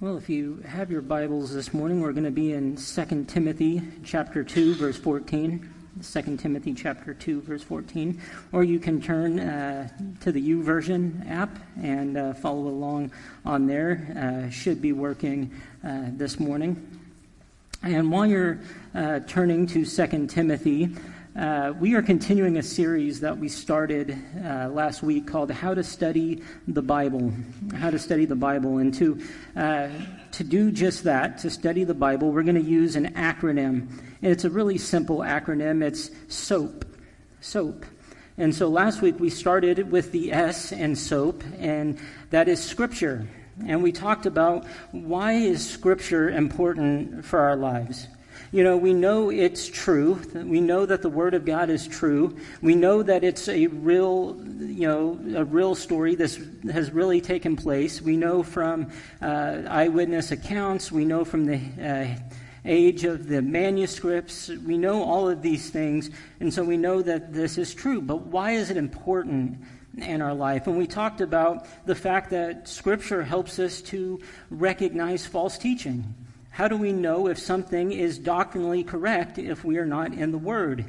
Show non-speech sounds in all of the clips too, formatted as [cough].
Well, if you have your Bibles this morning, we're going to be in 2 Timothy chapter 2 verse 14. 2 Timothy chapter 2 verse 14 or you can turn uh, to the YouVersion app and uh, follow along on there. Uh, should be working uh, this morning. And while you're uh, turning to 2 Timothy uh, we are continuing a series that we started uh, last week called "How to Study the Bible." How to study the Bible, and to uh, to do just that, to study the Bible, we're going to use an acronym, and it's a really simple acronym. It's SOAP, SOAP. And so last week we started with the S and SOAP, and that is Scripture. And we talked about why is Scripture important for our lives. You know, we know it's true. We know that the Word of God is true. We know that it's a real, you know, a real story. This has really taken place. We know from uh, eyewitness accounts. We know from the uh, age of the manuscripts. We know all of these things. And so we know that this is true. But why is it important? in our life. And we talked about the fact that Scripture helps us to recognize false teaching. How do we know if something is doctrinally correct if we are not in the Word?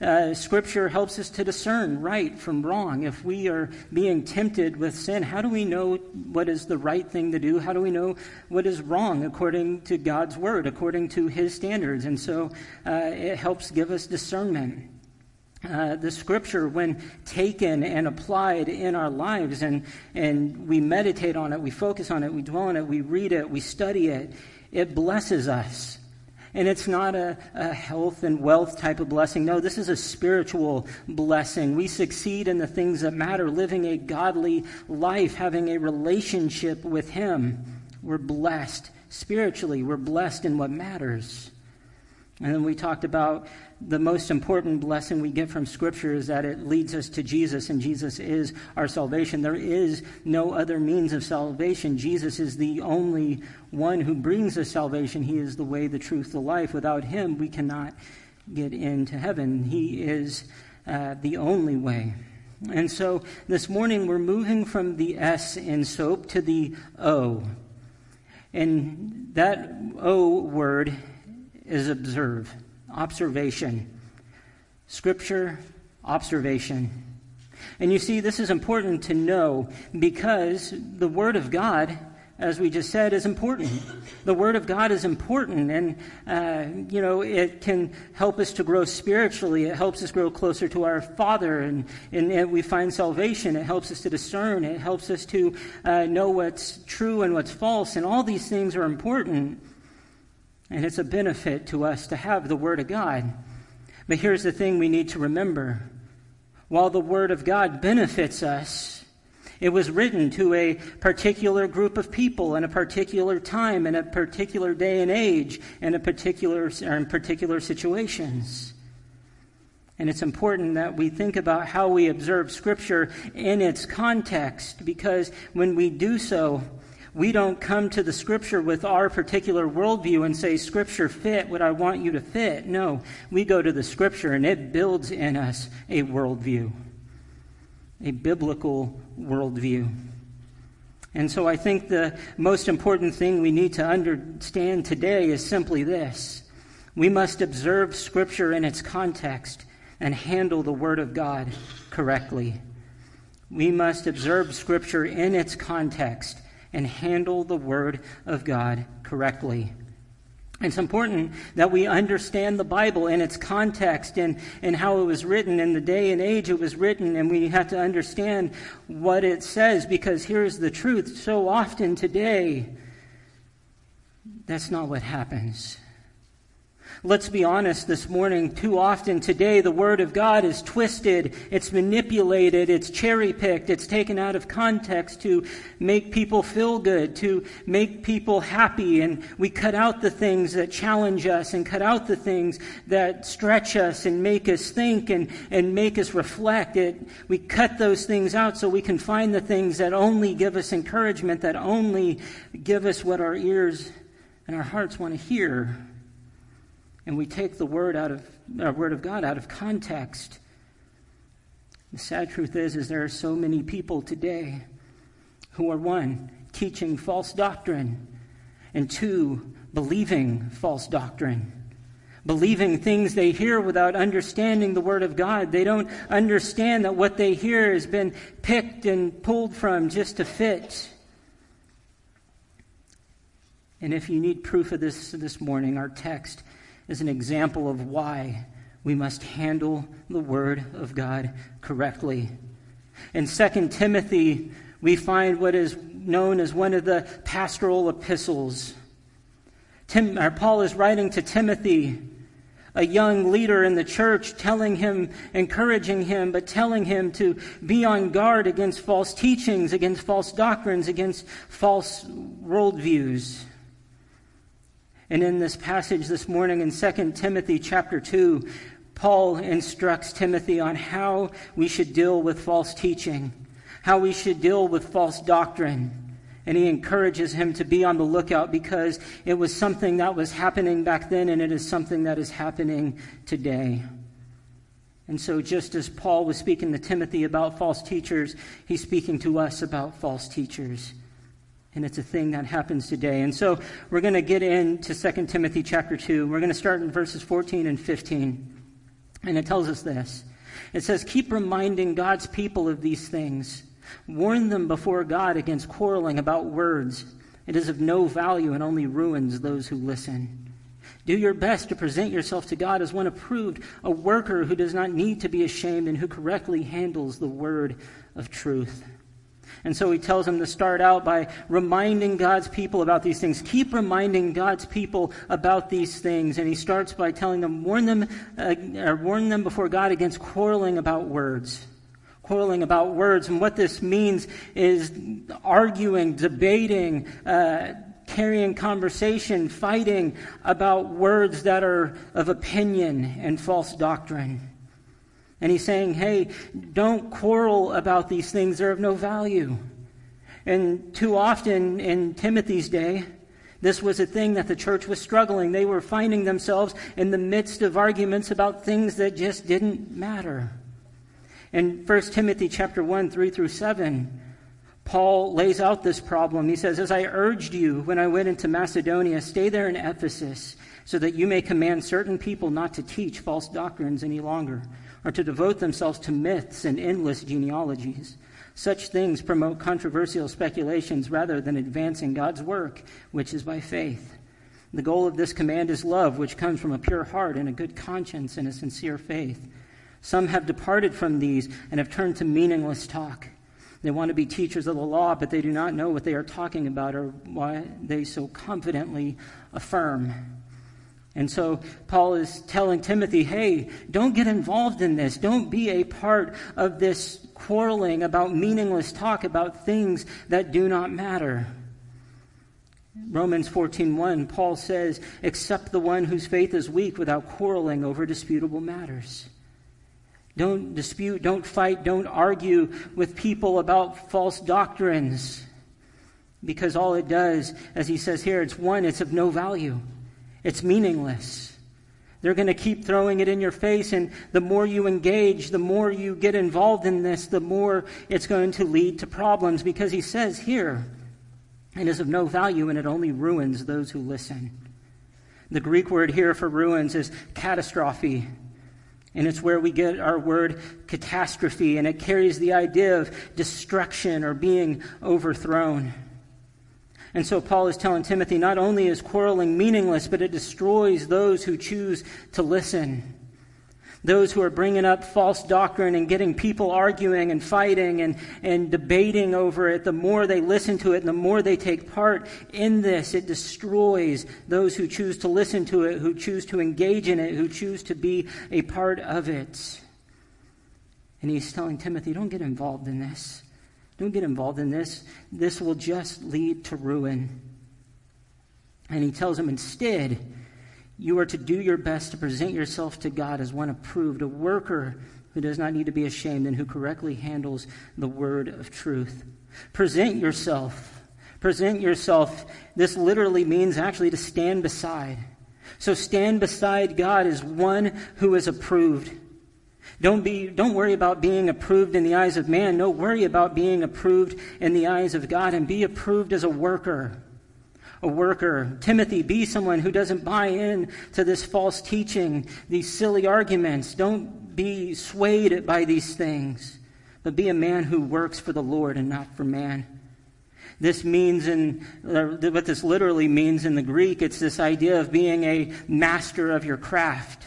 Uh, scripture helps us to discern right from wrong. If we are being tempted with sin, how do we know what is the right thing to do? How do we know what is wrong according to God's word, according to His standards? And so uh, it helps give us discernment. Uh, the scripture, when taken and applied in our lives, and, and we meditate on it, we focus on it, we dwell on it, we read it, we study it, it blesses us. And it's not a, a, health and wealth type of blessing. No, this is a spiritual blessing. We succeed in the things that matter, living a godly life, having a relationship with Him. We're blessed spiritually, we're blessed in what matters. And then we talked about the most important blessing we get from Scripture is that it leads us to Jesus, and Jesus is our salvation. There is no other means of salvation. Jesus is the only one who brings us salvation. He is the way, the truth, the life. Without Him, we cannot get into heaven. He is uh, the only way. And so this morning we're moving from the S in soap to the O. And that O word is observe observation. Scripture, observation. And you see, this is important to know because the Word of God, as we just said, is important. The Word of God is important, and, uh, you know, it can help us to grow spiritually. It helps us grow closer to our Father, and, and we find salvation. It helps us to discern. It helps us to uh, know what's true and what's false, and all these things are important. And it's a benefit to us to have the Word of God. But here's the thing we need to remember while the Word of God benefits us, it was written to a particular group of people in a particular time, in a particular day and age, in a particular or in particular situations. And it's important that we think about how we observe Scripture in its context, because when we do so, we don't come to the scripture with our particular worldview and say, Scripture fit what I want you to fit. No, we go to the scripture and it builds in us a worldview, a biblical worldview. And so I think the most important thing we need to understand today is simply this we must observe Scripture in its context and handle the Word of God correctly. We must observe Scripture in its context and handle the Word of God correctly. It's important that we understand the Bible in its context and, and how it was written in the day and age it was written, and we have to understand what it says because here's the truth. So often today, that's not what happens. Let's be honest this morning. Too often today, the Word of God is twisted, it's manipulated, it's cherry picked, it's taken out of context to make people feel good, to make people happy. And we cut out the things that challenge us and cut out the things that stretch us and make us think and, and make us reflect. It, we cut those things out so we can find the things that only give us encouragement, that only give us what our ears and our hearts want to hear and we take the word out of uh, word of God out of context. The sad truth is, is there are so many people today who are one teaching false doctrine, And two, believing false doctrine. Believing things they hear without understanding the Word of God. They don't understand that what they hear has been picked and pulled from just to fit. And if you need proof of this this morning, our text is an example of why we must handle the Word of God correctly. In 2 Timothy, we find what is known as one of the pastoral epistles. Tim, Paul is writing to Timothy, a young leader in the church, telling him, encouraging him, but telling him to be on guard against false teachings, against false doctrines, against false worldviews. And in this passage this morning in 2 Timothy chapter 2, Paul instructs Timothy on how we should deal with false teaching, how we should deal with false doctrine. And he encourages him to be on the lookout because it was something that was happening back then and it is something that is happening today. And so, just as Paul was speaking to Timothy about false teachers, he's speaking to us about false teachers. And it's a thing that happens today. And so, we're going to get into 2 Timothy chapter 2. We're going to start in verses 14 and 15. And it tells us this it says, Keep reminding God's people of these things. Warn them before God against quarreling about words. It is of no value and only ruins those who listen. Do your best to present yourself to God as one approved, a worker who does not need to be ashamed and who correctly handles the word of truth. And so he tells them to start out by reminding God's people about these things. Keep reminding God's people about these things. And he starts by telling them, warn them, uh, warn them before God against quarreling about words. Quarreling about words. And what this means is arguing, debating, uh, carrying conversation, fighting about words that are of opinion and false doctrine. And he's saying, hey, don't quarrel about these things, they're of no value. And too often in Timothy's day, this was a thing that the church was struggling. They were finding themselves in the midst of arguments about things that just didn't matter. In 1 Timothy chapter 1, 3 through 7, Paul lays out this problem. He says, As I urged you when I went into Macedonia, stay there in Ephesus, so that you may command certain people not to teach false doctrines any longer or to devote themselves to myths and endless genealogies. Such things promote controversial speculations rather than advancing God's work, which is by faith. The goal of this command is love, which comes from a pure heart and a good conscience and a sincere faith. Some have departed from these and have turned to meaningless talk. They want to be teachers of the law, but they do not know what they are talking about or why they so confidently affirm. And so Paul is telling Timothy, hey, don't get involved in this. Don't be a part of this quarreling about meaningless talk about things that do not matter. Romans 14:1 Paul says, "Accept the one whose faith is weak without quarreling over disputable matters." Don't dispute, don't fight, don't argue with people about false doctrines. Because all it does, as he says here, it's one, it's of no value. It's meaningless. They're going to keep throwing it in your face, and the more you engage, the more you get involved in this, the more it's going to lead to problems because he says here, it is of no value and it only ruins those who listen. The Greek word here for ruins is catastrophe. And it's where we get our word catastrophe, and it carries the idea of destruction or being overthrown. And so Paul is telling Timothy not only is quarreling meaningless, but it destroys those who choose to listen. Those who are bringing up false doctrine and getting people arguing and fighting and, and debating over it, the more they listen to it and the more they take part in this, it destroys those who choose to listen to it, who choose to engage in it, who choose to be a part of it. And he's telling Timothy, don't get involved in this. Don't get involved in this. This will just lead to ruin. And he tells him instead, you are to do your best to present yourself to God as one approved, a worker who does not need to be ashamed and who correctly handles the word of truth. Present yourself. Present yourself. This literally means actually to stand beside. So stand beside God as one who is approved. Don't, be, don't worry about being approved in the eyes of man. No, worry about being approved in the eyes of God and be approved as a worker. a worker. Timothy, be someone who doesn't buy in to this false teaching, these silly arguments. Don't be swayed by these things, but be a man who works for the Lord and not for man. This means in uh, what this literally means in the Greek, it's this idea of being a master of your craft.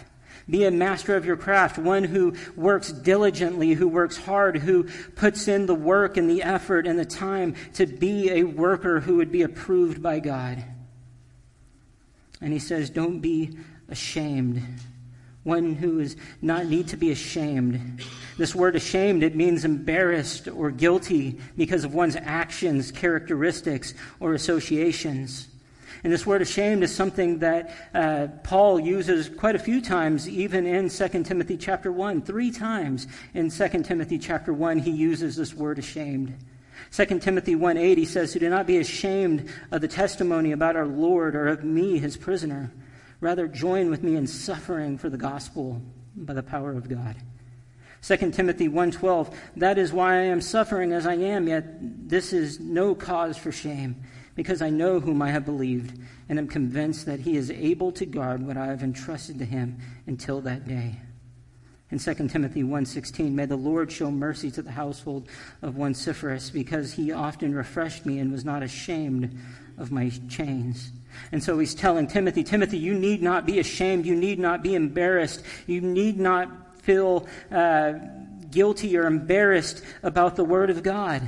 Be a master of your craft, one who works diligently, who works hard, who puts in the work and the effort and the time to be a worker who would be approved by God. And he says, Don't be ashamed. One who is not need to be ashamed. This word ashamed, it means embarrassed or guilty because of one's actions, characteristics, or associations. And this word ashamed is something that uh, Paul uses quite a few times, even in 2 Timothy chapter 1. Three times in 2 Timothy chapter 1, he uses this word ashamed. 2 Timothy 1 8, he says, Do not be ashamed of the testimony about our Lord or of me, his prisoner. Rather, join with me in suffering for the gospel by the power of God. 2 Timothy 1:12 That is why I am suffering as I am yet this is no cause for shame because I know whom I have believed, and am convinced that he is able to guard what I have entrusted to him until that day. In 2 Timothy 1:16, may the Lord show mercy to the household of Onesiphorus, because he often refreshed me and was not ashamed of my chains. And so he's telling Timothy, Timothy, you need not be ashamed. You need not be embarrassed. You need not feel uh, guilty or embarrassed about the Word of God.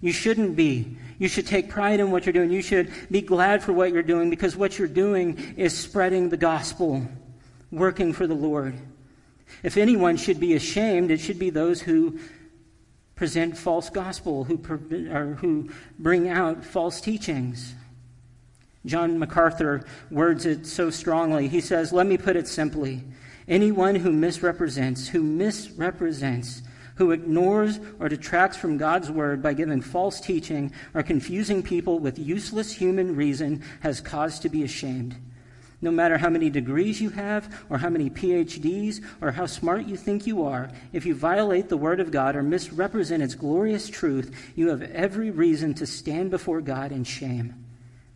You shouldn't be. You should take pride in what you're doing. You should be glad for what you're doing because what you're doing is spreading the gospel, working for the Lord. If anyone should be ashamed, it should be those who present false gospel, who, or who bring out false teachings. John MacArthur words it so strongly. He says, Let me put it simply. Anyone who misrepresents, who misrepresents who ignores or detracts from God's word by giving false teaching or confusing people with useless human reason has cause to be ashamed. No matter how many degrees you have, or how many PhDs, or how smart you think you are, if you violate the Word of God or misrepresent its glorious truth, you have every reason to stand before God in shame.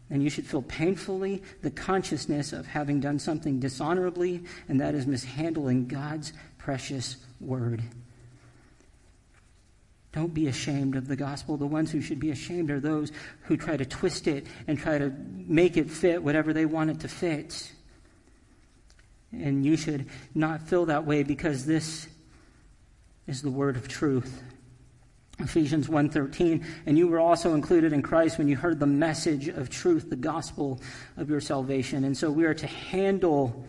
And you should feel painfully the consciousness of having done something dishonorably, and that is mishandling God's precious Word. Don't be ashamed of the gospel. The ones who should be ashamed are those who try to twist it and try to make it fit whatever they want it to fit. And you should not feel that way because this is the word of truth. Ephesians 1:13 and you were also included in Christ when you heard the message of truth, the gospel of your salvation. And so we are to handle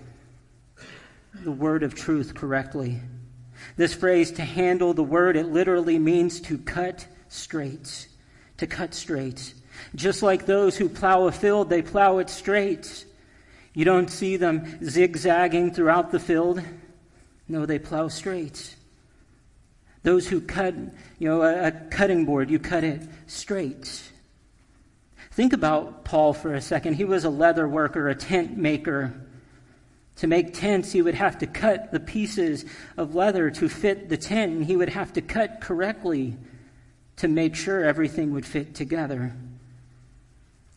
the word of truth correctly. This phrase, to handle the word, it literally means to cut straight. To cut straight. Just like those who plow a field, they plow it straight. You don't see them zigzagging throughout the field. No, they plow straight. Those who cut, you know, a, a cutting board, you cut it straight. Think about Paul for a second. He was a leather worker, a tent maker. To make tents, he would have to cut the pieces of leather to fit the tent, and he would have to cut correctly to make sure everything would fit together.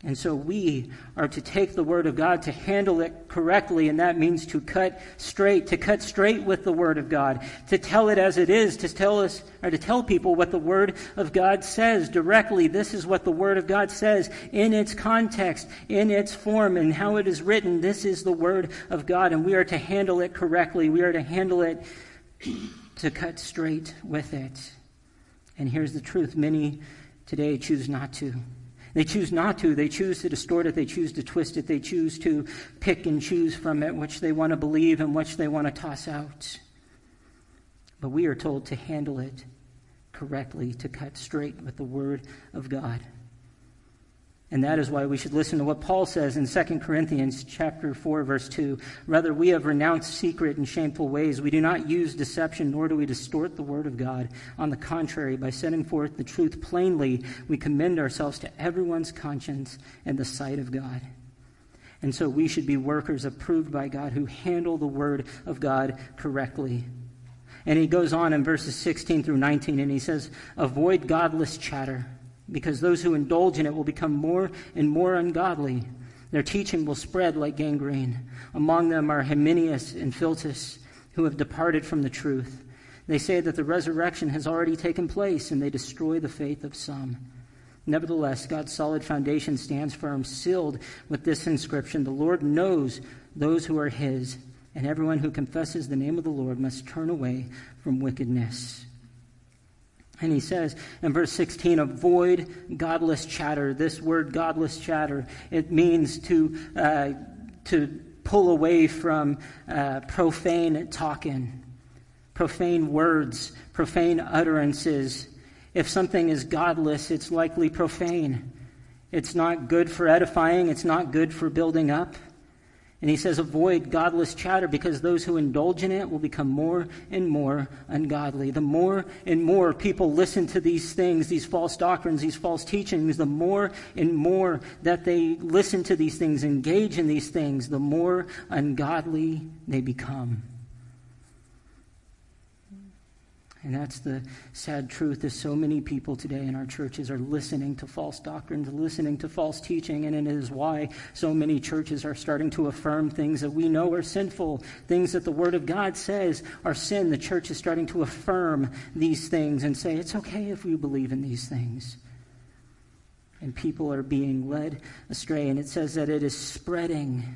And so we are to take the Word of God to handle it correctly, and that means to cut straight, to cut straight with the Word of God, to tell it as it is, to tell us, or to tell people what the Word of God says directly. This is what the Word of God says in its context, in its form, and how it is written. This is the Word of God, and we are to handle it correctly. We are to handle it to cut straight with it. And here's the truth many today choose not to. They choose not to. They choose to distort it. They choose to twist it. They choose to pick and choose from it which they want to believe and which they want to toss out. But we are told to handle it correctly, to cut straight with the Word of God. And that is why we should listen to what Paul says in 2 Corinthians chapter 4 verse 2. Rather we have renounced secret and shameful ways. We do not use deception nor do we distort the word of God. On the contrary, by setting forth the truth plainly, we commend ourselves to everyone's conscience and the sight of God. And so we should be workers approved by God who handle the word of God correctly. And he goes on in verses 16 through 19 and he says, Avoid godless chatter because those who indulge in it will become more and more ungodly, Their teaching will spread like gangrene. Among them are Hymenaeus and Philetus, who have departed from the truth. They say that the resurrection has already taken place, and they destroy the faith of some. Nevertheless, God's solid foundation stands firm, sealed with this inscription The Lord knows those who are his, and everyone who confesses the name of the Lord must turn away from wickedness. And he says in verse 16, avoid godless chatter. This word, godless chatter, it means to, uh, to pull away from uh, profane talking, profane words, profane utterances. If something is godless, it's likely profane. It's not good for edifying, it's not good for building up. And he says, avoid godless chatter because those who indulge in it will become more and more ungodly. The more and more people listen to these things, these false doctrines, these false teachings, the more and more that they listen to these things, engage in these things, the more ungodly they become. And that's the sad truth is so many people today in our churches are listening to false doctrines, listening to false teaching, and it is why so many churches are starting to affirm things that we know are sinful, things that the Word of God says are sin. The church is starting to affirm these things and say it's okay if we believe in these things. And people are being led astray, and it says that it is spreading.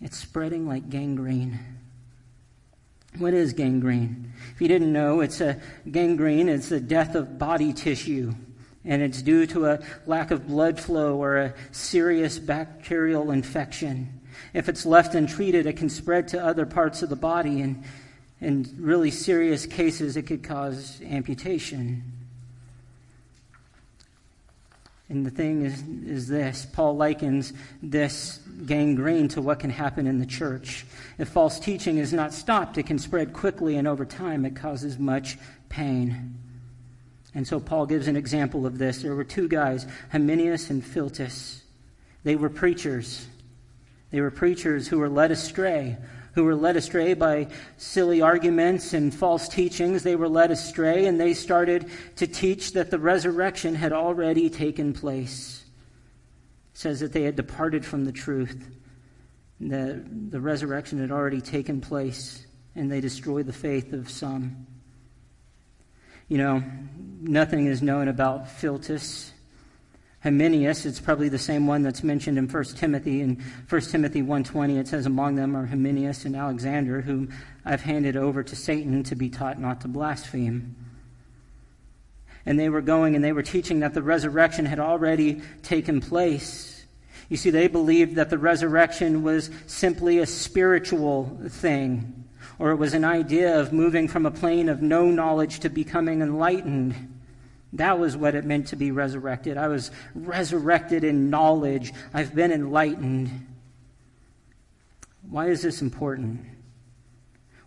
It's spreading like gangrene. What is gangrene? If you didn't know, it's a gangrene, it's the death of body tissue. And it's due to a lack of blood flow or a serious bacterial infection. If it's left untreated, it can spread to other parts of the body, and in really serious cases, it could cause amputation. And the thing is, is this Paul likens this gangrene to what can happen in the church. If false teaching is not stopped, it can spread quickly, and over time, it causes much pain. And so Paul gives an example of this. There were two guys, Hymenaeus and Philetus. They were preachers. They were preachers who were led astray who were led astray by silly arguments and false teachings. They were led astray and they started to teach that the resurrection had already taken place. It says that they had departed from the truth. that the resurrection had already taken place and they destroyed the faith of some. You know, nothing is known about Philetus Hymenaeus, it's probably the same one that's mentioned in 1 Timothy. In 1 Timothy 1.20, it says, Among them are Hymenaeus and Alexander, whom I've handed over to Satan to be taught not to blaspheme. And they were going and they were teaching that the resurrection had already taken place. You see, they believed that the resurrection was simply a spiritual thing, or it was an idea of moving from a plane of no knowledge to becoming enlightened. That was what it meant to be resurrected. I was resurrected in knowledge. I've been enlightened. Why is this important?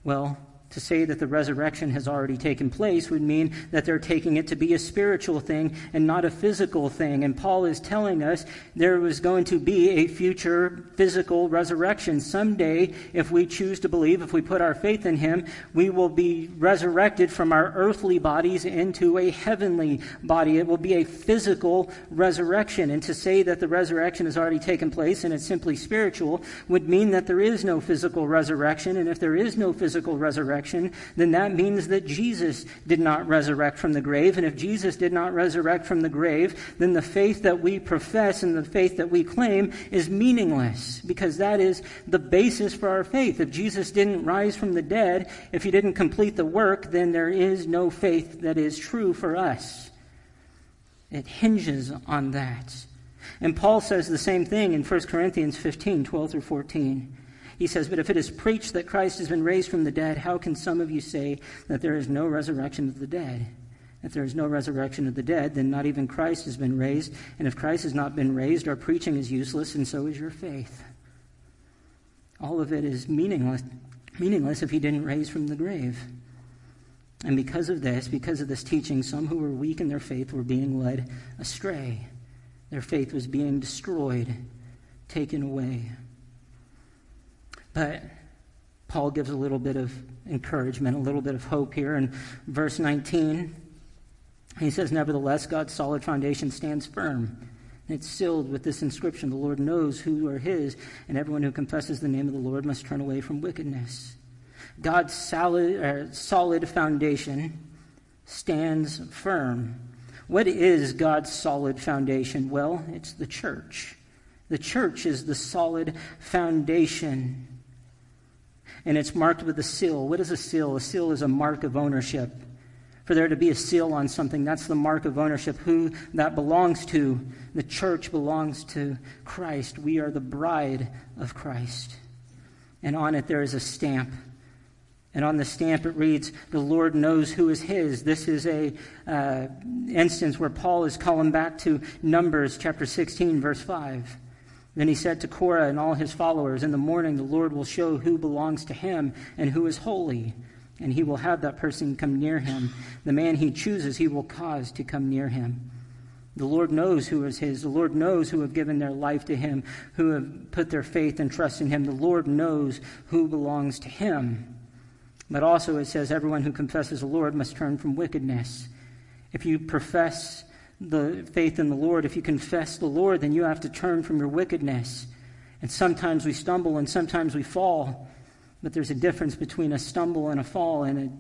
Well, to say that the resurrection has already taken place would mean that they're taking it to be a spiritual thing and not a physical thing. And Paul is telling us there was going to be a future physical resurrection. Someday, if we choose to believe, if we put our faith in him, we will be resurrected from our earthly bodies into a heavenly body. It will be a physical resurrection. And to say that the resurrection has already taken place and it's simply spiritual would mean that there is no physical resurrection. And if there is no physical resurrection, resurrection, then that means that Jesus did not resurrect from the grave. And if Jesus did not resurrect from the grave, then the faith that we profess and the faith that we claim is meaningless because that is the basis for our faith. If Jesus didn't rise from the dead, if he didn't complete the work, then there is no faith that is true for us. It hinges on that. And Paul says the same thing in 1 Corinthians 15 12 through 14. He says, But if it is preached that Christ has been raised from the dead, how can some of you say that there is no resurrection of the dead? If there is no resurrection of the dead, then not even Christ has been raised. And if Christ has not been raised, our preaching is useless, and so is your faith. All of it is meaningless, meaningless if he didn't raise from the grave. And because of this, because of this teaching, some who were weak in their faith were being led astray. Their faith was being destroyed, taken away. But Paul gives a little bit of encouragement, a little bit of hope here in verse 19. He says, Nevertheless, God's solid foundation stands firm. it's sealed with this inscription The Lord knows who are his, and everyone who confesses the name of the Lord must turn away from wickedness. God's solid, uh, solid foundation stands firm. What is God's solid foundation? Well, it's the church. The church is the solid foundation. And it's marked with a seal. What is a seal? A seal is a mark of ownership. For there to be a seal on something, that's the mark of ownership. Who that belongs to. The church belongs to Christ. We are the bride of Christ. And on it there is a stamp. And on the stamp it reads, The Lord knows who is his. This is a uh, instance where Paul is calling back to Numbers chapter 16, verse 5. Then he said to Korah and all his followers, In the morning the Lord will show who belongs to him and who is holy, and he will have that person come near him. The man he chooses, he will cause to come near him. The Lord knows who is his. The Lord knows who have given their life to him, who have put their faith and trust in him. The Lord knows who belongs to him. But also it says, Everyone who confesses the Lord must turn from wickedness. If you profess the faith in the Lord, if you confess the Lord, then you have to turn from your wickedness. And sometimes we stumble and sometimes we fall. But there's a difference between a stumble and a fall and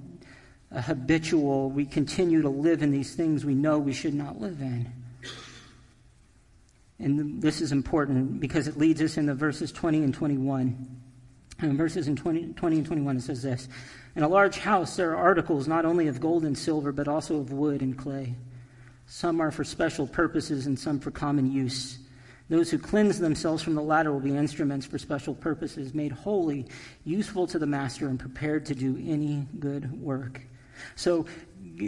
a, a habitual, we continue to live in these things we know we should not live in. And this is important because it leads us into verses 20 and 21. In verses in 20, 20 and 21, it says this In a large house, there are articles not only of gold and silver, but also of wood and clay. Some are for special purposes and some for common use. Those who cleanse themselves from the latter will be instruments for special purposes, made holy, useful to the master, and prepared to do any good work. So,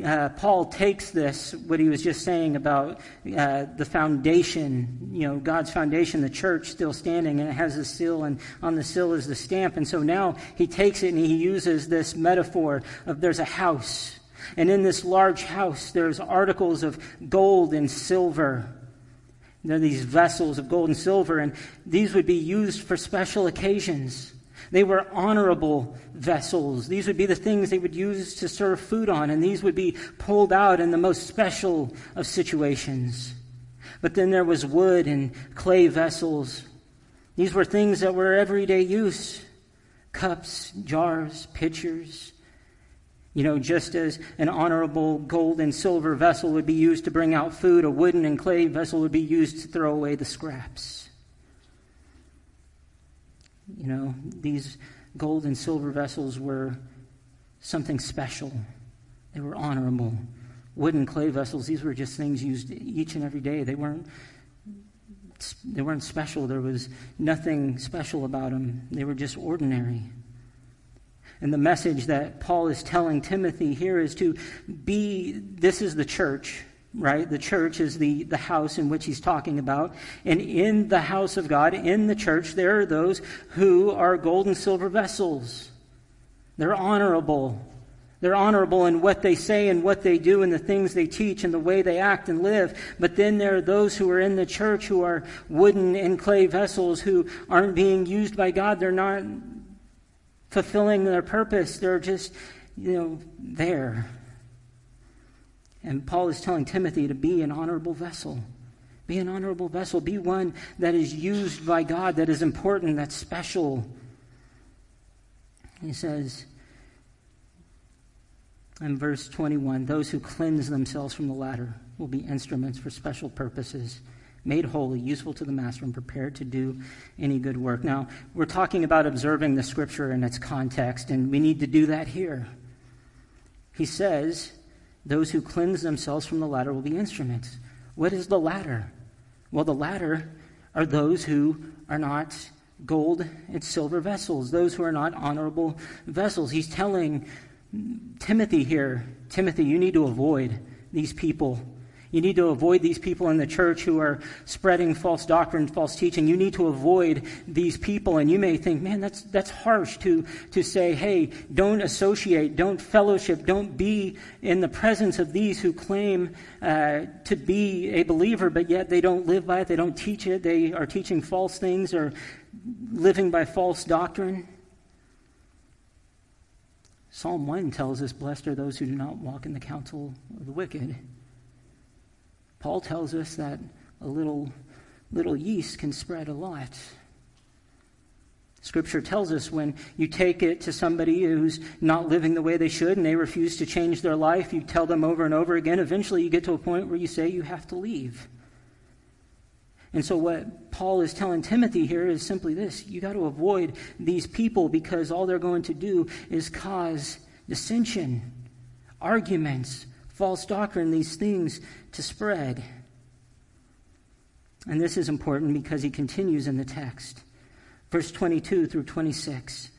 uh, Paul takes this, what he was just saying about uh, the foundation, you know, God's foundation, the church still standing, and it has a seal, and on the seal is the stamp. And so now he takes it and he uses this metaphor of there's a house and in this large house, there's articles of gold and silver. There are these vessels of gold and silver, and these would be used for special occasions. They were honorable vessels. These would be the things they would use to serve food on, and these would be pulled out in the most special of situations. But then there was wood and clay vessels. These were things that were everyday use cups, jars, pitchers, you know, just as an honorable gold and silver vessel would be used to bring out food, a wooden and clay vessel would be used to throw away the scraps. You know, these gold and silver vessels were something special, they were honorable. Wooden clay vessels, these were just things used each and every day. They weren't they weren't special. There was nothing special about them. They were just ordinary. And the message that Paul is telling Timothy here is to be this is the church, right? The church is the, the house in which he's talking about. And in the house of God, in the church, there are those who are gold and silver vessels. They're honorable. They're honorable in what they say and what they do and the things they teach and the way they act and live. But then there are those who are in the church who are wooden and clay vessels who aren't being used by God. They're not fulfilling their purpose. They're just, you know, there. And Paul is telling Timothy to be an honorable vessel. Be an honorable vessel. Be one that is used by God, that is important, that's special. He says in verse 21 those who cleanse themselves from the latter will be instruments for special purposes made holy, useful to the master, and prepared to do any good work. Now, we're talking about observing the scripture in its context, and we need to do that here. He says, Those who cleanse themselves from the latter will be instruments. What is the latter? Well, the latter are those who are not gold and silver vessels, those who are not honorable vessels. He's telling Timothy here Timothy, you need to avoid these people you need to avoid these people in the church who are spreading false doctrine, false teaching. You need to avoid these people. And you may think, man, that's, that's harsh to, to say, hey, don't associate, don't fellowship, don't be in the presence of these who claim uh, to be a believer, but yet they don't live by it, they don't teach it, they are teaching false things or living by false doctrine. Psalm 1 tells us, Blessed are those who do not walk in the counsel of the wicked. Paul tells us that a little little yeast can spread a lot. Scripture tells us when you take it to somebody who's not living the way they should and they refuse to change their life, you tell them over and over again, eventually you get to a point where you say you have to leave. And so, what Paul is telling Timothy here is simply this you got to avoid these people because all they're going to do is cause dissension, arguments, false doctrine, these things to spread. And this is important because he continues in the text. Verse 22 through 26.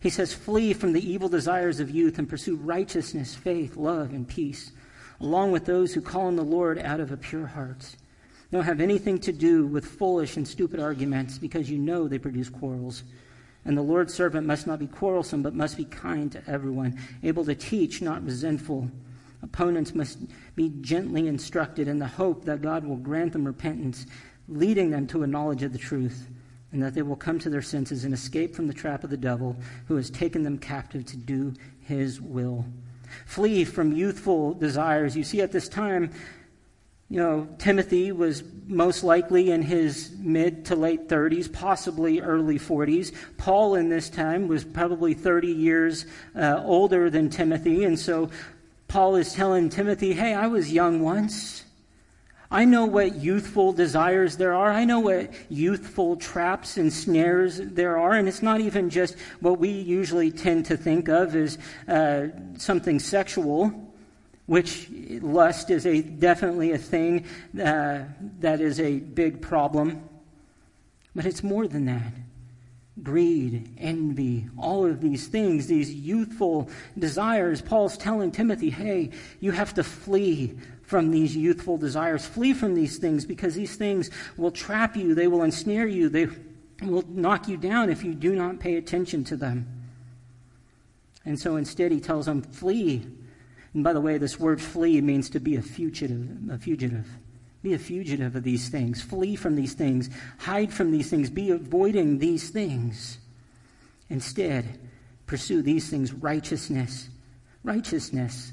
He says, Flee from the evil desires of youth and pursue righteousness, faith, love, and peace, along with those who call on the Lord out of a pure heart. Don't have anything to do with foolish and stupid arguments because you know they produce quarrels. And the Lord's servant must not be quarrelsome, but must be kind to everyone, able to teach, not resentful. Opponents must be gently instructed in the hope that God will grant them repentance, leading them to a knowledge of the truth, and that they will come to their senses and escape from the trap of the devil who has taken them captive to do his will. Flee from youthful desires. You see, at this time, you know, Timothy was most likely in his mid to late 30s, possibly early 40s. Paul, in this time, was probably 30 years uh, older than Timothy. And so Paul is telling Timothy, hey, I was young once. I know what youthful desires there are. I know what youthful traps and snares there are. And it's not even just what we usually tend to think of as uh, something sexual which lust is a definitely a thing uh, that is a big problem. But it's more than that. Greed, envy, all of these things, these youthful desires. Paul's telling Timothy, hey, you have to flee from these youthful desires. Flee from these things because these things will trap you, they will ensnare you, they will knock you down if you do not pay attention to them. And so instead, he tells them, flee and by the way, this word flee means to be a fugitive, a fugitive. Be a fugitive of these things. Flee from these things. Hide from these things. Be avoiding these things. Instead, pursue these things righteousness. Righteousness.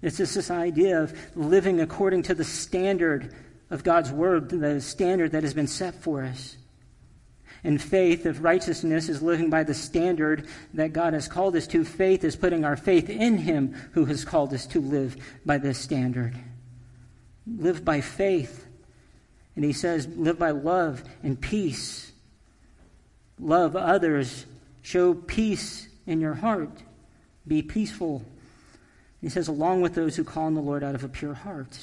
It's just this idea of living according to the standard of God's word, the standard that has been set for us. And faith, if righteousness is living by the standard that God has called us to, faith is putting our faith in Him who has called us to live by this standard. Live by faith. And He says, live by love and peace. Love others. Show peace in your heart. Be peaceful. He says, along with those who call on the Lord out of a pure heart.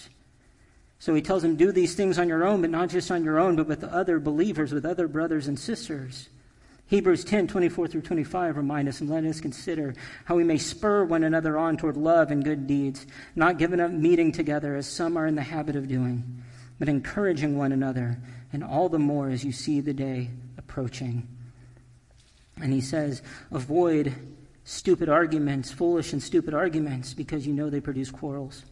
So he tells them, do these things on your own, but not just on your own, but with other believers, with other brothers and sisters. Hebrews 10, 24 through 25 remind us and let us consider how we may spur one another on toward love and good deeds, not giving up meeting together as some are in the habit of doing, but encouraging one another, and all the more as you see the day approaching. And he says, avoid stupid arguments, foolish and stupid arguments, because you know they produce quarrels.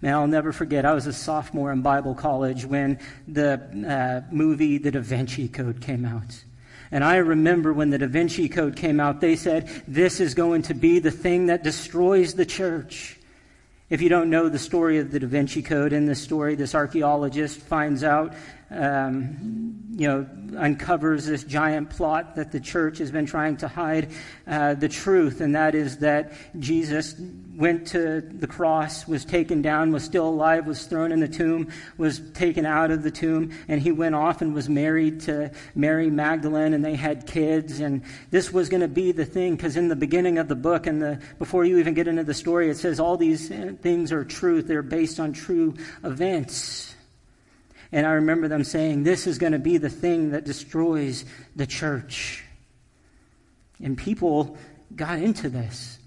Man, I'll never forget, I was a sophomore in Bible college when the uh, movie The Da Vinci Code came out. And I remember when the Da Vinci Code came out, they said, this is going to be the thing that destroys the church. If you don't know the story of the Da Vinci Code, in this story, this archaeologist finds out um, you know, uncovers this giant plot that the church has been trying to hide uh, the truth, and that is that Jesus went to the cross, was taken down, was still alive, was thrown in the tomb, was taken out of the tomb, and he went off and was married to Mary Magdalene, and they had kids, and this was going to be the thing, because in the beginning of the book, and the before you even get into the story, it says all these things are truth; they're based on true events. And I remember them saying, This is going to be the thing that destroys the church. And people got into this.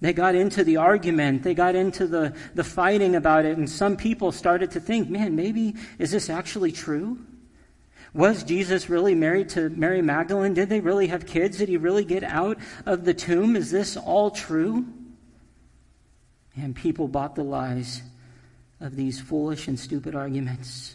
They got into the argument. They got into the, the fighting about it. And some people started to think, man, maybe is this actually true? Was Jesus really married to Mary Magdalene? Did they really have kids? Did he really get out of the tomb? Is this all true? And people bought the lies of these foolish and stupid arguments.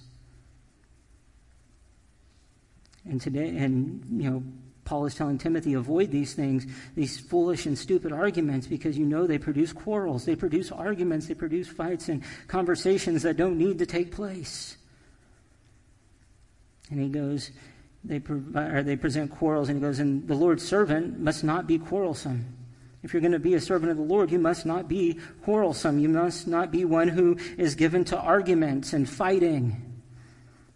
And today, and you know, Paul is telling Timothy, avoid these things, these foolish and stupid arguments, because you know they produce quarrels, they produce arguments, they produce fights and conversations that don't need to take place. And he goes, they, provide, they present quarrels, and he goes, and the Lord's servant must not be quarrelsome. If you're going to be a servant of the Lord, you must not be quarrelsome. You must not be one who is given to arguments and fighting.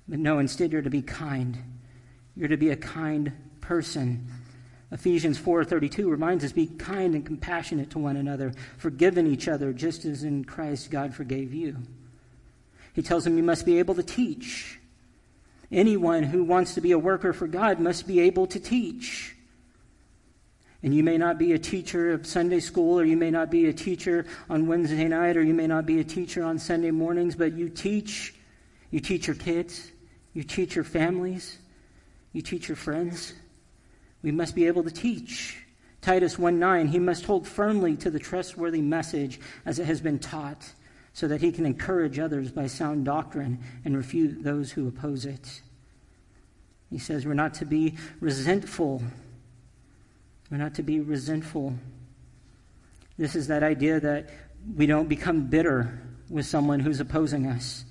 But no, instead, you're to be kind. You're to be a kind person. Ephesians 4:32 reminds us be kind and compassionate to one another, forgiving each other just as in Christ God forgave you. He tells them you must be able to teach. Anyone who wants to be a worker for God must be able to teach. And you may not be a teacher of Sunday school, or you may not be a teacher on Wednesday night, or you may not be a teacher on Sunday mornings, but you teach. You teach your kids. You teach your families. You teach your friends. We must be able to teach. Titus 1 9, he must hold firmly to the trustworthy message as it has been taught, so that he can encourage others by sound doctrine and refute those who oppose it. He says we're not to be resentful. We're not to be resentful. This is that idea that we don't become bitter with someone who's opposing us.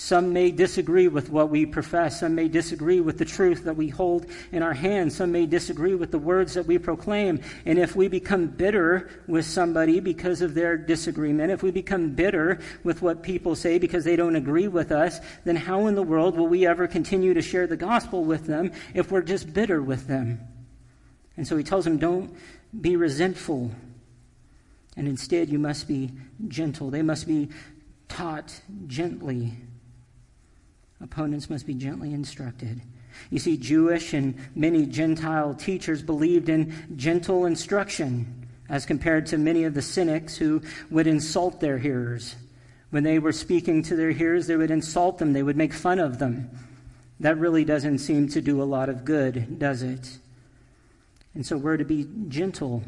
Some may disagree with what we profess. Some may disagree with the truth that we hold in our hands. Some may disagree with the words that we proclaim. And if we become bitter with somebody because of their disagreement, if we become bitter with what people say because they don't agree with us, then how in the world will we ever continue to share the gospel with them if we're just bitter with them? And so he tells them, don't be resentful. And instead, you must be gentle. They must be taught gently. Opponents must be gently instructed. You see, Jewish and many Gentile teachers believed in gentle instruction as compared to many of the cynics who would insult their hearers. When they were speaking to their hearers, they would insult them, they would make fun of them. That really doesn't seem to do a lot of good, does it? And so we're to be gentle.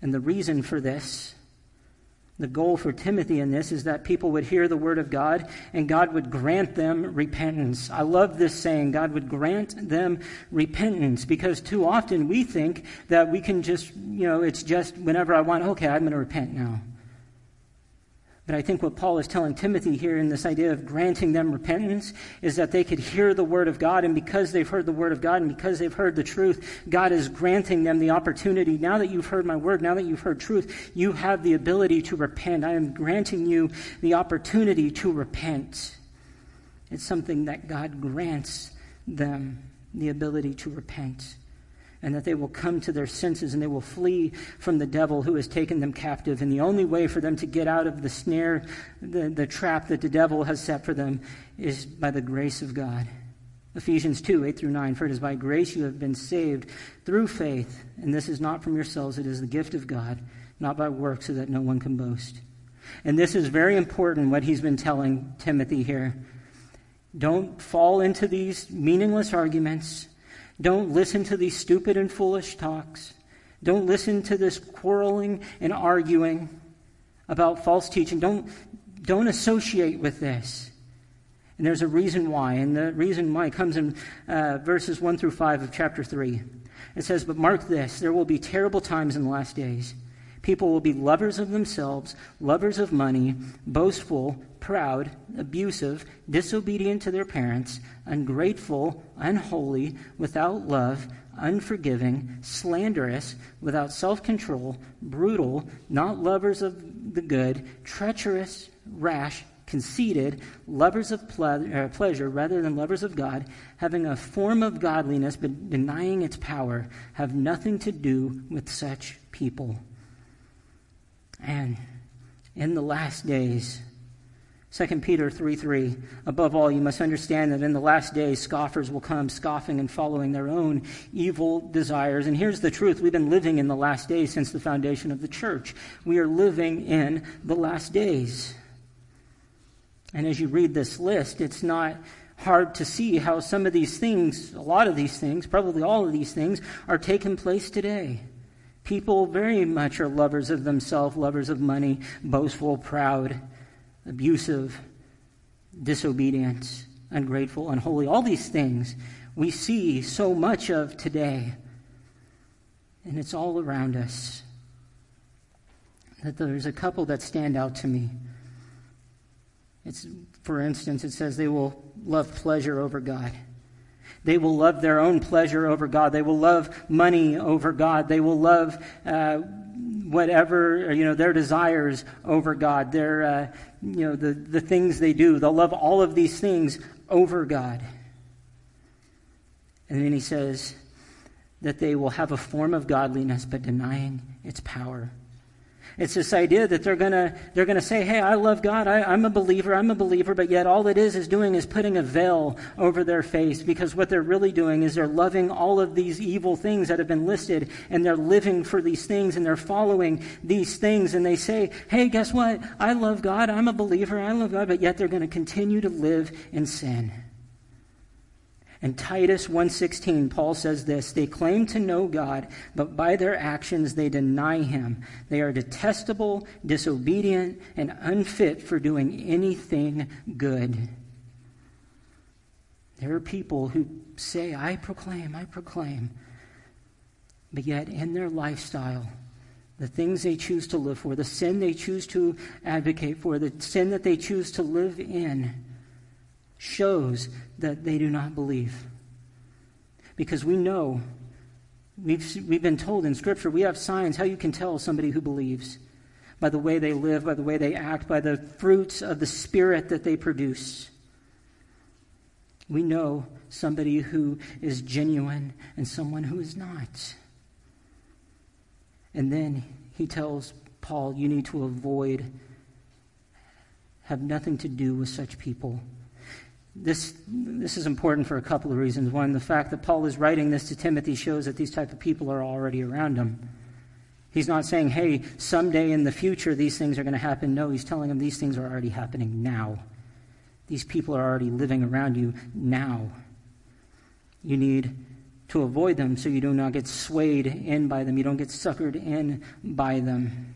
And the reason for this the goal for Timothy in this is that people would hear the word of God and God would grant them repentance. I love this saying, God would grant them repentance, because too often we think that we can just, you know, it's just whenever I want, okay, I'm going to repent now. But I think what Paul is telling Timothy here in this idea of granting them repentance is that they could hear the Word of God, and because they've heard the Word of God and because they've heard the truth, God is granting them the opportunity. Now that you've heard my Word, now that you've heard truth, you have the ability to repent. I am granting you the opportunity to repent. It's something that God grants them the ability to repent and that they will come to their senses and they will flee from the devil who has taken them captive. And the only way for them to get out of the snare, the, the trap that the devil has set for them, is by the grace of God. Ephesians 2 8 through 9. For it is by grace you have been saved through faith, and this is not from yourselves, it is the gift of God, not by works, so that no one can boast. And this is very important, what he's been telling Timothy here. Don't fall into these meaningless arguments. Don't listen to these stupid and foolish talks. Don't listen to this quarreling and arguing about false teaching. Don't, don't associate with this. And there's a reason why. And the reason why comes in uh, verses 1 through 5 of chapter 3. It says, But mark this there will be terrible times in the last days. People will be lovers of themselves, lovers of money, boastful, proud, abusive, disobedient to their parents, ungrateful, unholy, without love, unforgiving, slanderous, without self control, brutal, not lovers of the good, treacherous, rash, conceited, lovers of ple- uh, pleasure rather than lovers of God, having a form of godliness but denying its power, have nothing to do with such people. And in the last days, 2 Peter 3 3. Above all, you must understand that in the last days, scoffers will come, scoffing and following their own evil desires. And here's the truth we've been living in the last days since the foundation of the church. We are living in the last days. And as you read this list, it's not hard to see how some of these things, a lot of these things, probably all of these things, are taking place today. People very much are lovers of themselves, lovers of money, boastful, proud, abusive, disobedient, ungrateful, unholy. All these things we see so much of today. And it's all around us. That there's a couple that stand out to me. It's, for instance, it says they will love pleasure over God. They will love their own pleasure over God. They will love money over God. They will love uh, whatever, you know, their desires over God. Their, uh, you know, the, the things they do. They'll love all of these things over God. And then he says that they will have a form of godliness, but denying its power. It's this idea that they're gonna they're gonna say, "Hey, I love God. I, am a believer. I'm a believer." But yet, all it is is doing is putting a veil over their face because what they're really doing is they're loving all of these evil things that have been listed, and they're living for these things, and they're following these things, and they say, "Hey, guess what? I love God. I'm a believer. I love God." But yet, they're going to continue to live in sin. In Titus 1:16, Paul says this, they claim to know God, but by their actions they deny him. They are detestable, disobedient, and unfit for doing anything good. There are people who say, I proclaim, I proclaim. But yet, in their lifestyle, the things they choose to live for, the sin they choose to advocate for, the sin that they choose to live in, shows that they do not believe. Because we know, we've, we've been told in Scripture, we have signs how you can tell somebody who believes by the way they live, by the way they act, by the fruits of the Spirit that they produce. We know somebody who is genuine and someone who is not. And then he tells Paul, you need to avoid, have nothing to do with such people. This, this is important for a couple of reasons. One, the fact that Paul is writing this to Timothy shows that these type of people are already around him. He's not saying, hey, someday in the future these things are going to happen. No, he's telling him these things are already happening now. These people are already living around you now. You need to avoid them so you do not get swayed in by them. You don't get suckered in by them.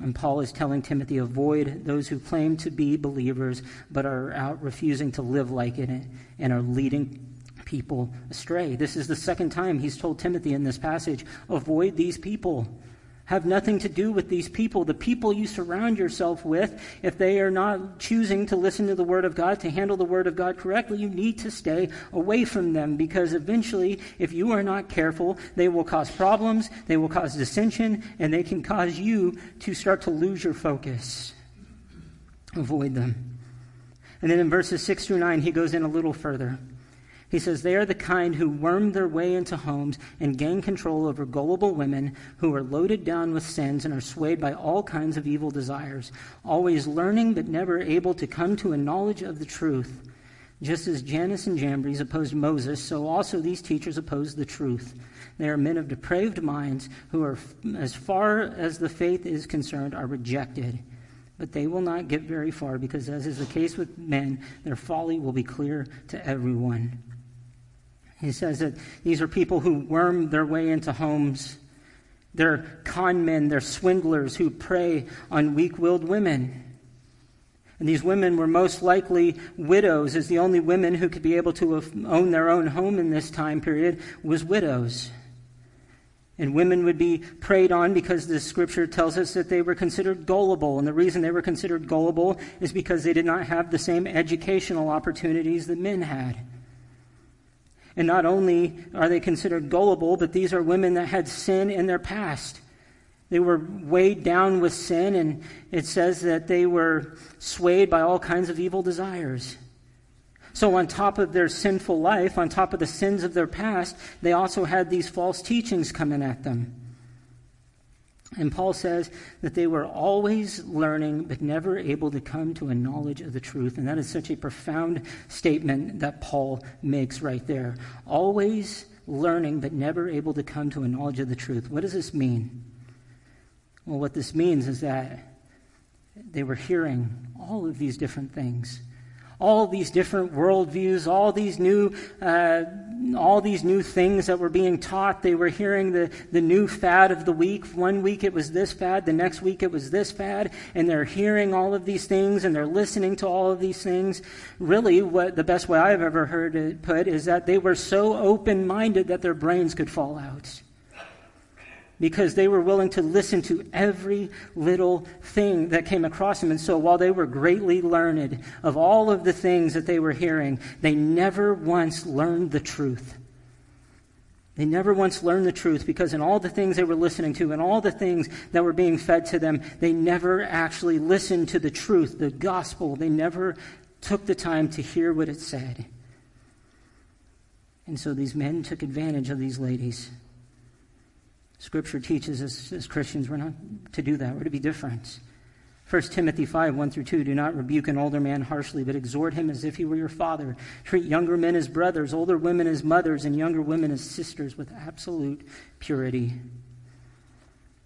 And Paul is telling Timothy, avoid those who claim to be believers but are out refusing to live like it and are leading people astray. This is the second time he's told Timothy in this passage, avoid these people have nothing to do with these people. The people you surround yourself with, if they are not choosing to listen to the Word of God, to handle the Word of God correctly, you need to stay away from them because eventually, if you are not careful, they will cause problems, they will cause dissension, and they can cause you to start to lose your focus. Avoid them. And then in verses 6 through 9, he goes in a little further. He says, They are the kind who worm their way into homes and gain control over gullible women who are loaded down with sins and are swayed by all kinds of evil desires, always learning but never able to come to a knowledge of the truth. Just as Jannes and Jambres opposed Moses, so also these teachers oppose the truth. They are men of depraved minds who are, as far as the faith is concerned, are rejected. But they will not get very far because, as is the case with men, their folly will be clear to everyone. He says that these are people who worm their way into homes. They're con men, they're swindlers who prey on weak willed women. And these women were most likely widows, as the only women who could be able to own their own home in this time period was widows. And women would be preyed on because the scripture tells us that they were considered gullible. And the reason they were considered gullible is because they did not have the same educational opportunities that men had. And not only are they considered gullible, but these are women that had sin in their past. They were weighed down with sin, and it says that they were swayed by all kinds of evil desires. So, on top of their sinful life, on top of the sins of their past, they also had these false teachings coming at them. And Paul says that they were always learning, but never able to come to a knowledge of the truth. And that is such a profound statement that Paul makes right there. Always learning, but never able to come to a knowledge of the truth. What does this mean? Well, what this means is that they were hearing all of these different things all these different worldviews, all these new, uh, all these new things that were being taught. They were hearing the, the new fad of the week. One week it was this fad, the next week it was this fad, and they're hearing all of these things and they're listening to all of these things. Really, what the best way I've ever heard it put is that they were so open minded that their brains could fall out. Because they were willing to listen to every little thing that came across them. And so while they were greatly learned of all of the things that they were hearing, they never once learned the truth. They never once learned the truth because in all the things they were listening to and all the things that were being fed to them, they never actually listened to the truth, the gospel. They never took the time to hear what it said. And so these men took advantage of these ladies. Scripture teaches us as Christians we're not to do that. We're to be different. 1 Timothy 5, 1 through 2. Do not rebuke an older man harshly, but exhort him as if he were your father. Treat younger men as brothers, older women as mothers, and younger women as sisters with absolute purity.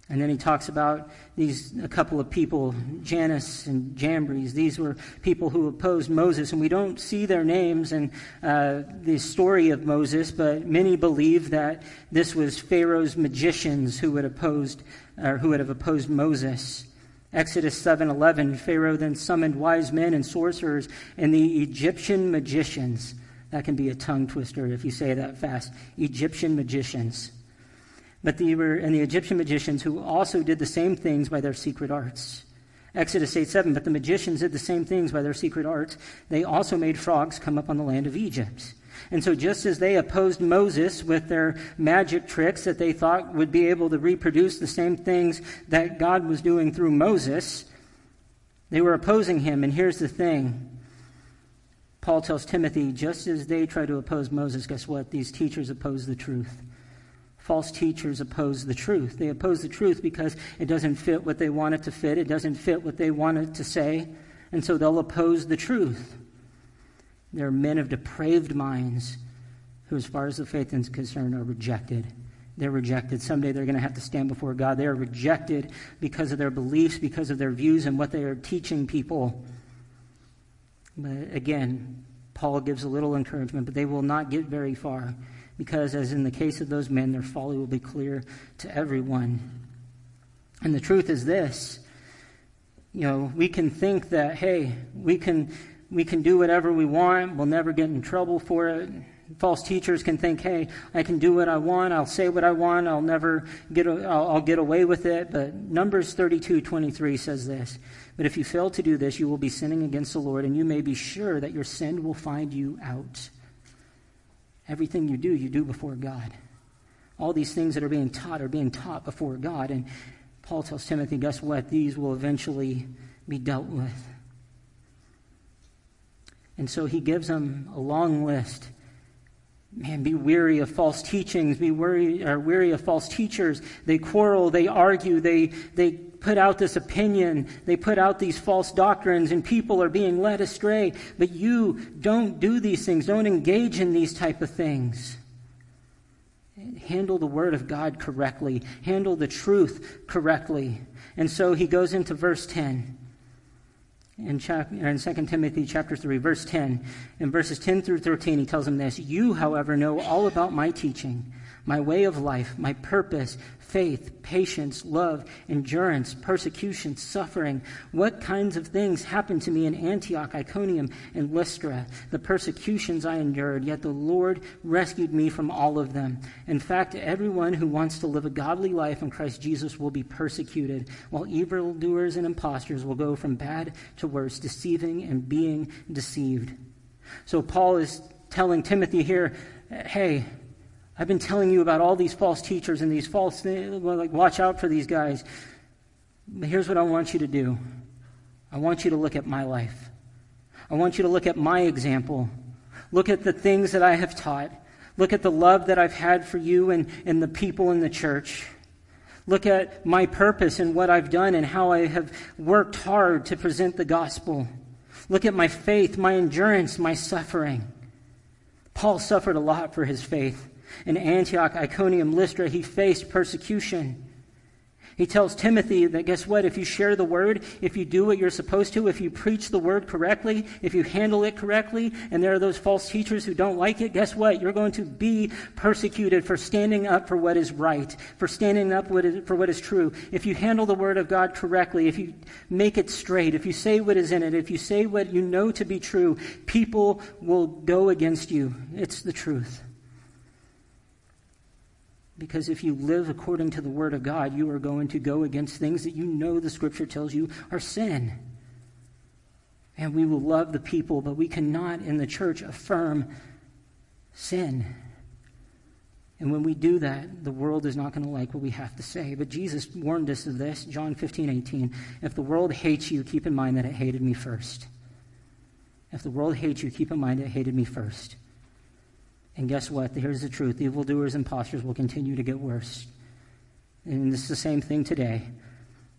And then he talks about these a couple of people, Jannes and Jambres. These were people who opposed Moses, and we don't see their names in uh, the story of Moses, but many believe that this was Pharaoh's magicians who had opposed, or who would have opposed Moses. Exodus 7:11 Pharaoh then summoned wise men and sorcerers and the Egyptian magicians. That can be a tongue twister if you say that fast. Egyptian magicians. But they were and the Egyptian magicians who also did the same things by their secret arts. Exodus 8 7, but the magicians did the same things by their secret arts. They also made frogs come up on the land of Egypt. And so, just as they opposed Moses with their magic tricks that they thought would be able to reproduce the same things that God was doing through Moses, they were opposing him. And here's the thing Paul tells Timothy just as they try to oppose Moses, guess what? These teachers oppose the truth false teachers oppose the truth. They oppose the truth because it doesn't fit what they want it to fit, it doesn't fit what they want it to say, and so they'll oppose the truth. They're men of depraved minds who, as far as the faith is concerned, are rejected. They're rejected. Someday they're going to have to stand before God. They are rejected because of their beliefs, because of their views, and what they are teaching people. But again, Paul gives a little encouragement, but they will not get very far because, as in the case of those men, their folly will be clear to everyone. And the truth is this you know, we can think that, hey, we can, we can do whatever we want, we'll never get in trouble for it. False teachers can think, hey, I can do what I want, I'll say what I want, I'll never get, I'll, I'll get away with it. But Numbers 32 23 says this. But if you fail to do this, you will be sinning against the Lord, and you may be sure that your sin will find you out. Everything you do, you do before God. All these things that are being taught are being taught before God. And Paul tells Timothy, guess what? These will eventually be dealt with. And so he gives them a long list. Man, be weary of false teachings, be weary, weary of false teachers. They quarrel, they argue, they, they put out this opinion, they put out these false doctrines, and people are being led astray. But you don't do these things, don't engage in these type of things. Handle the word of God correctly, handle the truth correctly. And so he goes into verse 10 in, in 2 Timothy chapter 3, verse 10. In verses 10 through 13, he tells them this You, however, know all about my teaching, my way of life, my purpose, faith, patience, love, endurance, persecution, suffering. What kinds of things happened to me in Antioch, Iconium, and Lystra? The persecutions I endured, yet the Lord rescued me from all of them. In fact, everyone who wants to live a godly life in Christ Jesus will be persecuted, while evildoers and impostors will go from bad to worse, deceiving and being deceived. So Paul is telling Timothy here, hey, I've been telling you about all these false teachers and these false eh, things. Like, watch out for these guys. But here's what I want you to do I want you to look at my life. I want you to look at my example. Look at the things that I have taught. Look at the love that I've had for you and, and the people in the church. Look at my purpose and what I've done and how I have worked hard to present the gospel. Look at my faith, my endurance, my suffering. Paul suffered a lot for his faith. In Antioch, Iconium, Lystra, he faced persecution. He tells Timothy that guess what? If you share the word, if you do what you're supposed to, if you preach the word correctly, if you handle it correctly, and there are those false teachers who don't like it, guess what? You're going to be persecuted for standing up for what is right, for standing up for what is true. If you handle the word of God correctly, if you make it straight, if you say what is in it, if you say what you know to be true, people will go against you. It's the truth. Because if you live according to the Word of God, you are going to go against things that you know the Scripture tells you are sin. And we will love the people, but we cannot in the church affirm sin. And when we do that, the world is not going to like what we have to say. But Jesus warned us of this, John 15, 18. If the world hates you, keep in mind that it hated me first. If the world hates you, keep in mind it hated me first. And guess what? Here's the truth evildoers and impostors will continue to get worse. And it's the same thing today.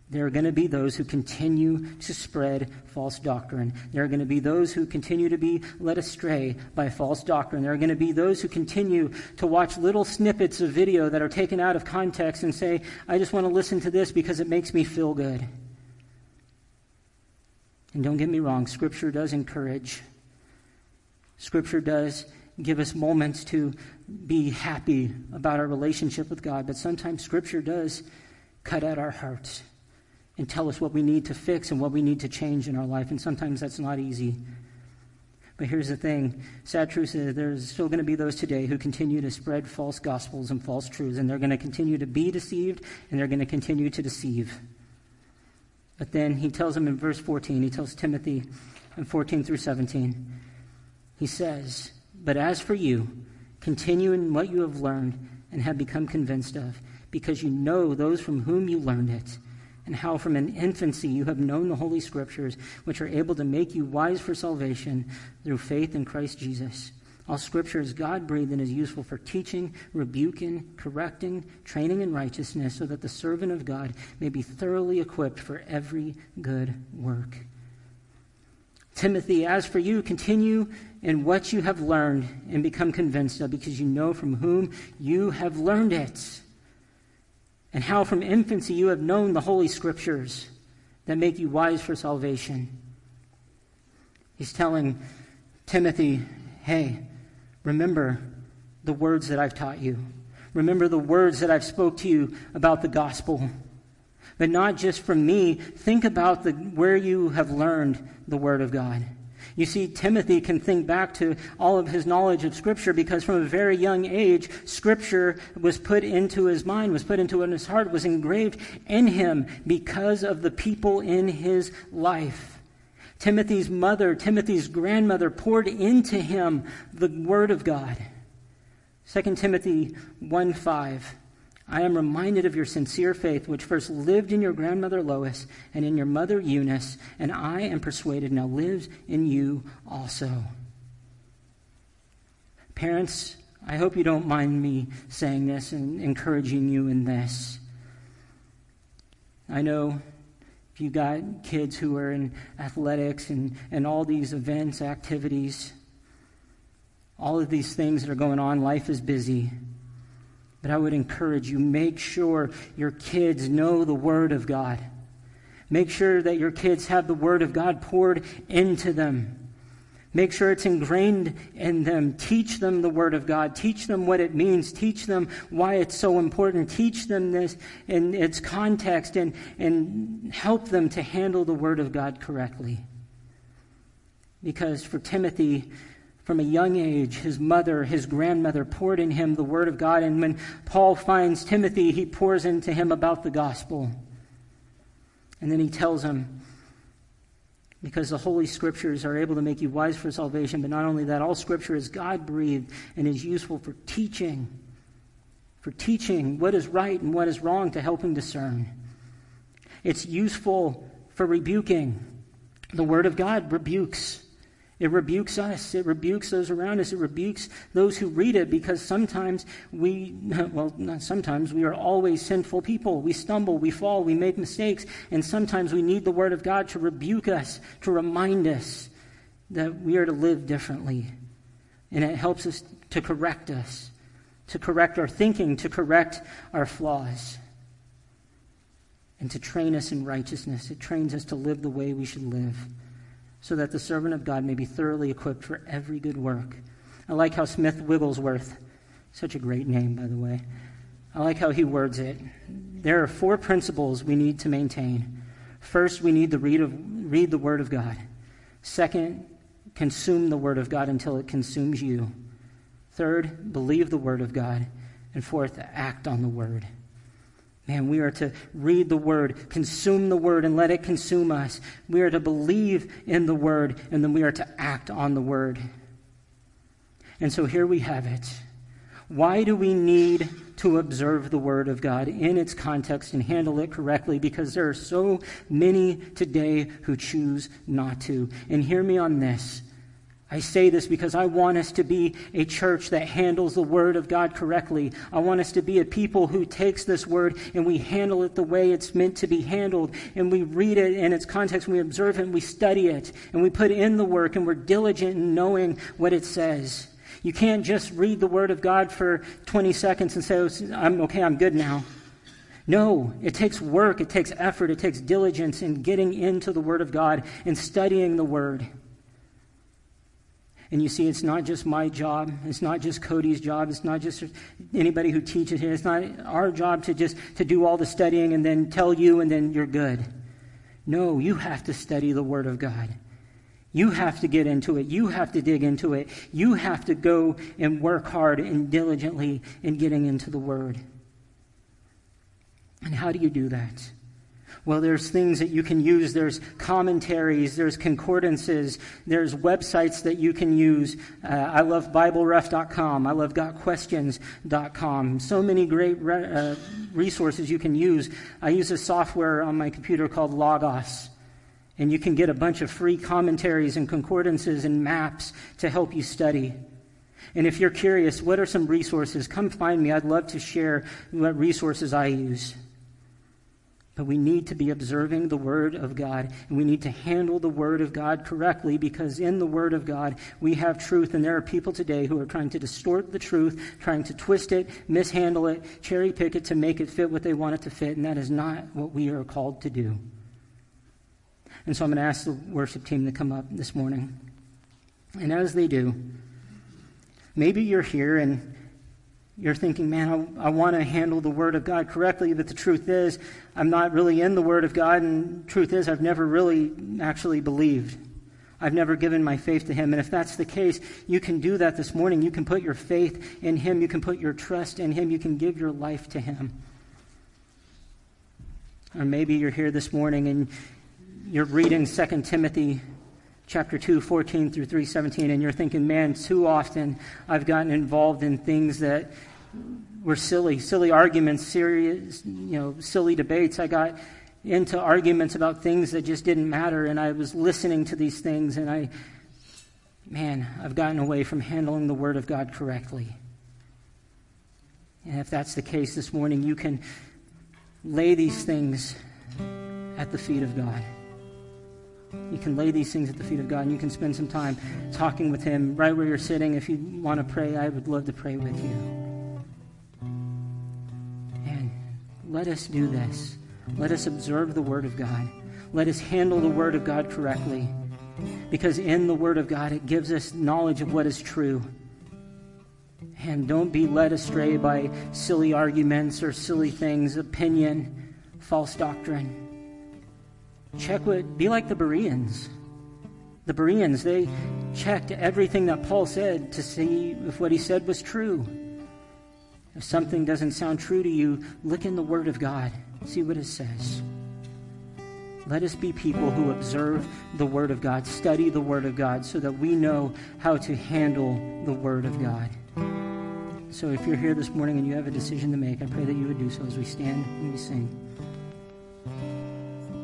There are going to be those who continue to spread false doctrine. There are going to be those who continue to be led astray by false doctrine. There are going to be those who continue to watch little snippets of video that are taken out of context and say, I just want to listen to this because it makes me feel good. And don't get me wrong, Scripture does encourage. Scripture does give us moments to be happy about our relationship with God, but sometimes Scripture does cut at our hearts and tell us what we need to fix and what we need to change in our life, and sometimes that's not easy. But here's the thing sad truth is there's still going to be those today who continue to spread false gospels and false truths, and they're going to continue to be deceived, and they're going to continue to deceive. But then he tells them in verse 14, he tells Timothy in 14 through 17, he says, But as for you, continue in what you have learned and have become convinced of, because you know those from whom you learned it, and how from an infancy you have known the Holy Scriptures, which are able to make you wise for salvation through faith in Christ Jesus. All scripture is God breathed and is useful for teaching, rebuking, correcting, training in righteousness, so that the servant of God may be thoroughly equipped for every good work. Timothy, as for you, continue in what you have learned and become convinced of, because you know from whom you have learned it, and how from infancy you have known the Holy Scriptures that make you wise for salvation. He's telling Timothy, hey, Remember the words that I've taught you. Remember the words that I've spoke to you about the gospel. But not just from me. Think about the, where you have learned the word of God. You see, Timothy can think back to all of his knowledge of Scripture because from a very young age, Scripture was put into his mind, was put into his heart, was engraved in him because of the people in his life. Timothy's mother, Timothy's grandmother, poured into him the Word of God. 2 Timothy 1 5. I am reminded of your sincere faith, which first lived in your grandmother Lois and in your mother Eunice, and I am persuaded now lives in you also. Parents, I hope you don't mind me saying this and encouraging you in this. I know if you got kids who are in athletics and, and all these events, activities, all of these things that are going on, life is busy. But I would encourage you make sure your kids know the Word of God. Make sure that your kids have the Word of God poured into them. Make sure it's ingrained in them. Teach them the Word of God. Teach them what it means. Teach them why it's so important. Teach them this in its context and, and help them to handle the Word of God correctly. Because for Timothy, from a young age, his mother, his grandmother poured in him the Word of God. And when Paul finds Timothy, he pours into him about the gospel. And then he tells him, because the Holy Scriptures are able to make you wise for salvation. But not only that, all Scripture is God breathed and is useful for teaching, for teaching what is right and what is wrong to helping discern. It's useful for rebuking. The Word of God rebukes. It rebukes us. It rebukes those around us. It rebukes those who read it because sometimes we, [laughs] well, not sometimes, we are always sinful people. We stumble, we fall, we make mistakes, and sometimes we need the Word of God to rebuke us, to remind us that we are to live differently. And it helps us to correct us, to correct our thinking, to correct our flaws, and to train us in righteousness. It trains us to live the way we should live so that the servant of God may be thoroughly equipped for every good work. I like how Smith Wigglesworth, such a great name, by the way, I like how he words it. There are four principles we need to maintain. First, we need to read, of, read the Word of God. Second, consume the Word of God until it consumes you. Third, believe the Word of God. And fourth, act on the Word. Man, we are to read the Word, consume the Word, and let it consume us. We are to believe in the Word, and then we are to act on the Word. And so here we have it. Why do we need to observe the Word of God in its context and handle it correctly? Because there are so many today who choose not to. And hear me on this. I say this because I want us to be a church that handles the Word of God correctly. I want us to be a people who takes this Word and we handle it the way it's meant to be handled. And we read it in its context, and we observe it, and we study it, and we put in the work, and we're diligent in knowing what it says. You can't just read the Word of God for 20 seconds and say, oh, I'm okay, I'm good now. No, it takes work, it takes effort, it takes diligence in getting into the Word of God and studying the Word. And you see, it's not just my job. It's not just Cody's job. It's not just anybody who teaches here. It's not our job to just to do all the studying and then tell you and then you're good. No, you have to study the Word of God. You have to get into it. You have to dig into it. You have to go and work hard and diligently in getting into the Word. And how do you do that? Well, there's things that you can use. There's commentaries, there's concordances, there's websites that you can use. Uh, I love BibleRef.com. I love GotQuestions.com. So many great re- uh, resources you can use. I use a software on my computer called Logos. And you can get a bunch of free commentaries and concordances and maps to help you study. And if you're curious, what are some resources? Come find me. I'd love to share what resources I use. But we need to be observing the Word of God, and we need to handle the Word of God correctly because in the Word of God we have truth, and there are people today who are trying to distort the truth, trying to twist it, mishandle it, cherry pick it to make it fit what they want it to fit, and that is not what we are called to do. And so I'm going to ask the worship team to come up this morning. And as they do, maybe you're here and you're thinking, man, I, I want to handle the Word of God correctly, but the truth is, I'm not really in the Word of God, and truth is, I've never really actually believed. I've never given my faith to Him. And if that's the case, you can do that this morning. You can put your faith in Him. You can put your trust in Him. You can give your life to Him. Or maybe you're here this morning and you're reading 2 Timothy chapter 2, 14 through 317, and you're thinking, man, too often I've gotten involved in things that were silly, silly arguments, serious, you know, silly debates. I got into arguments about things that just didn't matter, and I was listening to these things, and I, man, I've gotten away from handling the Word of God correctly. And if that's the case this morning, you can lay these things at the feet of God. You can lay these things at the feet of God and you can spend some time talking with Him right where you're sitting. If you want to pray, I would love to pray with you. And let us do this. Let us observe the Word of God. Let us handle the Word of God correctly. Because in the Word of God, it gives us knowledge of what is true. And don't be led astray by silly arguments or silly things, opinion, false doctrine. Check what, be like the Bereans. The Bereans, they checked everything that Paul said to see if what he said was true. If something doesn't sound true to you, look in the Word of God, see what it says. Let us be people who observe the Word of God, study the Word of God, so that we know how to handle the Word of God. So if you're here this morning and you have a decision to make, I pray that you would do so as we stand and we sing.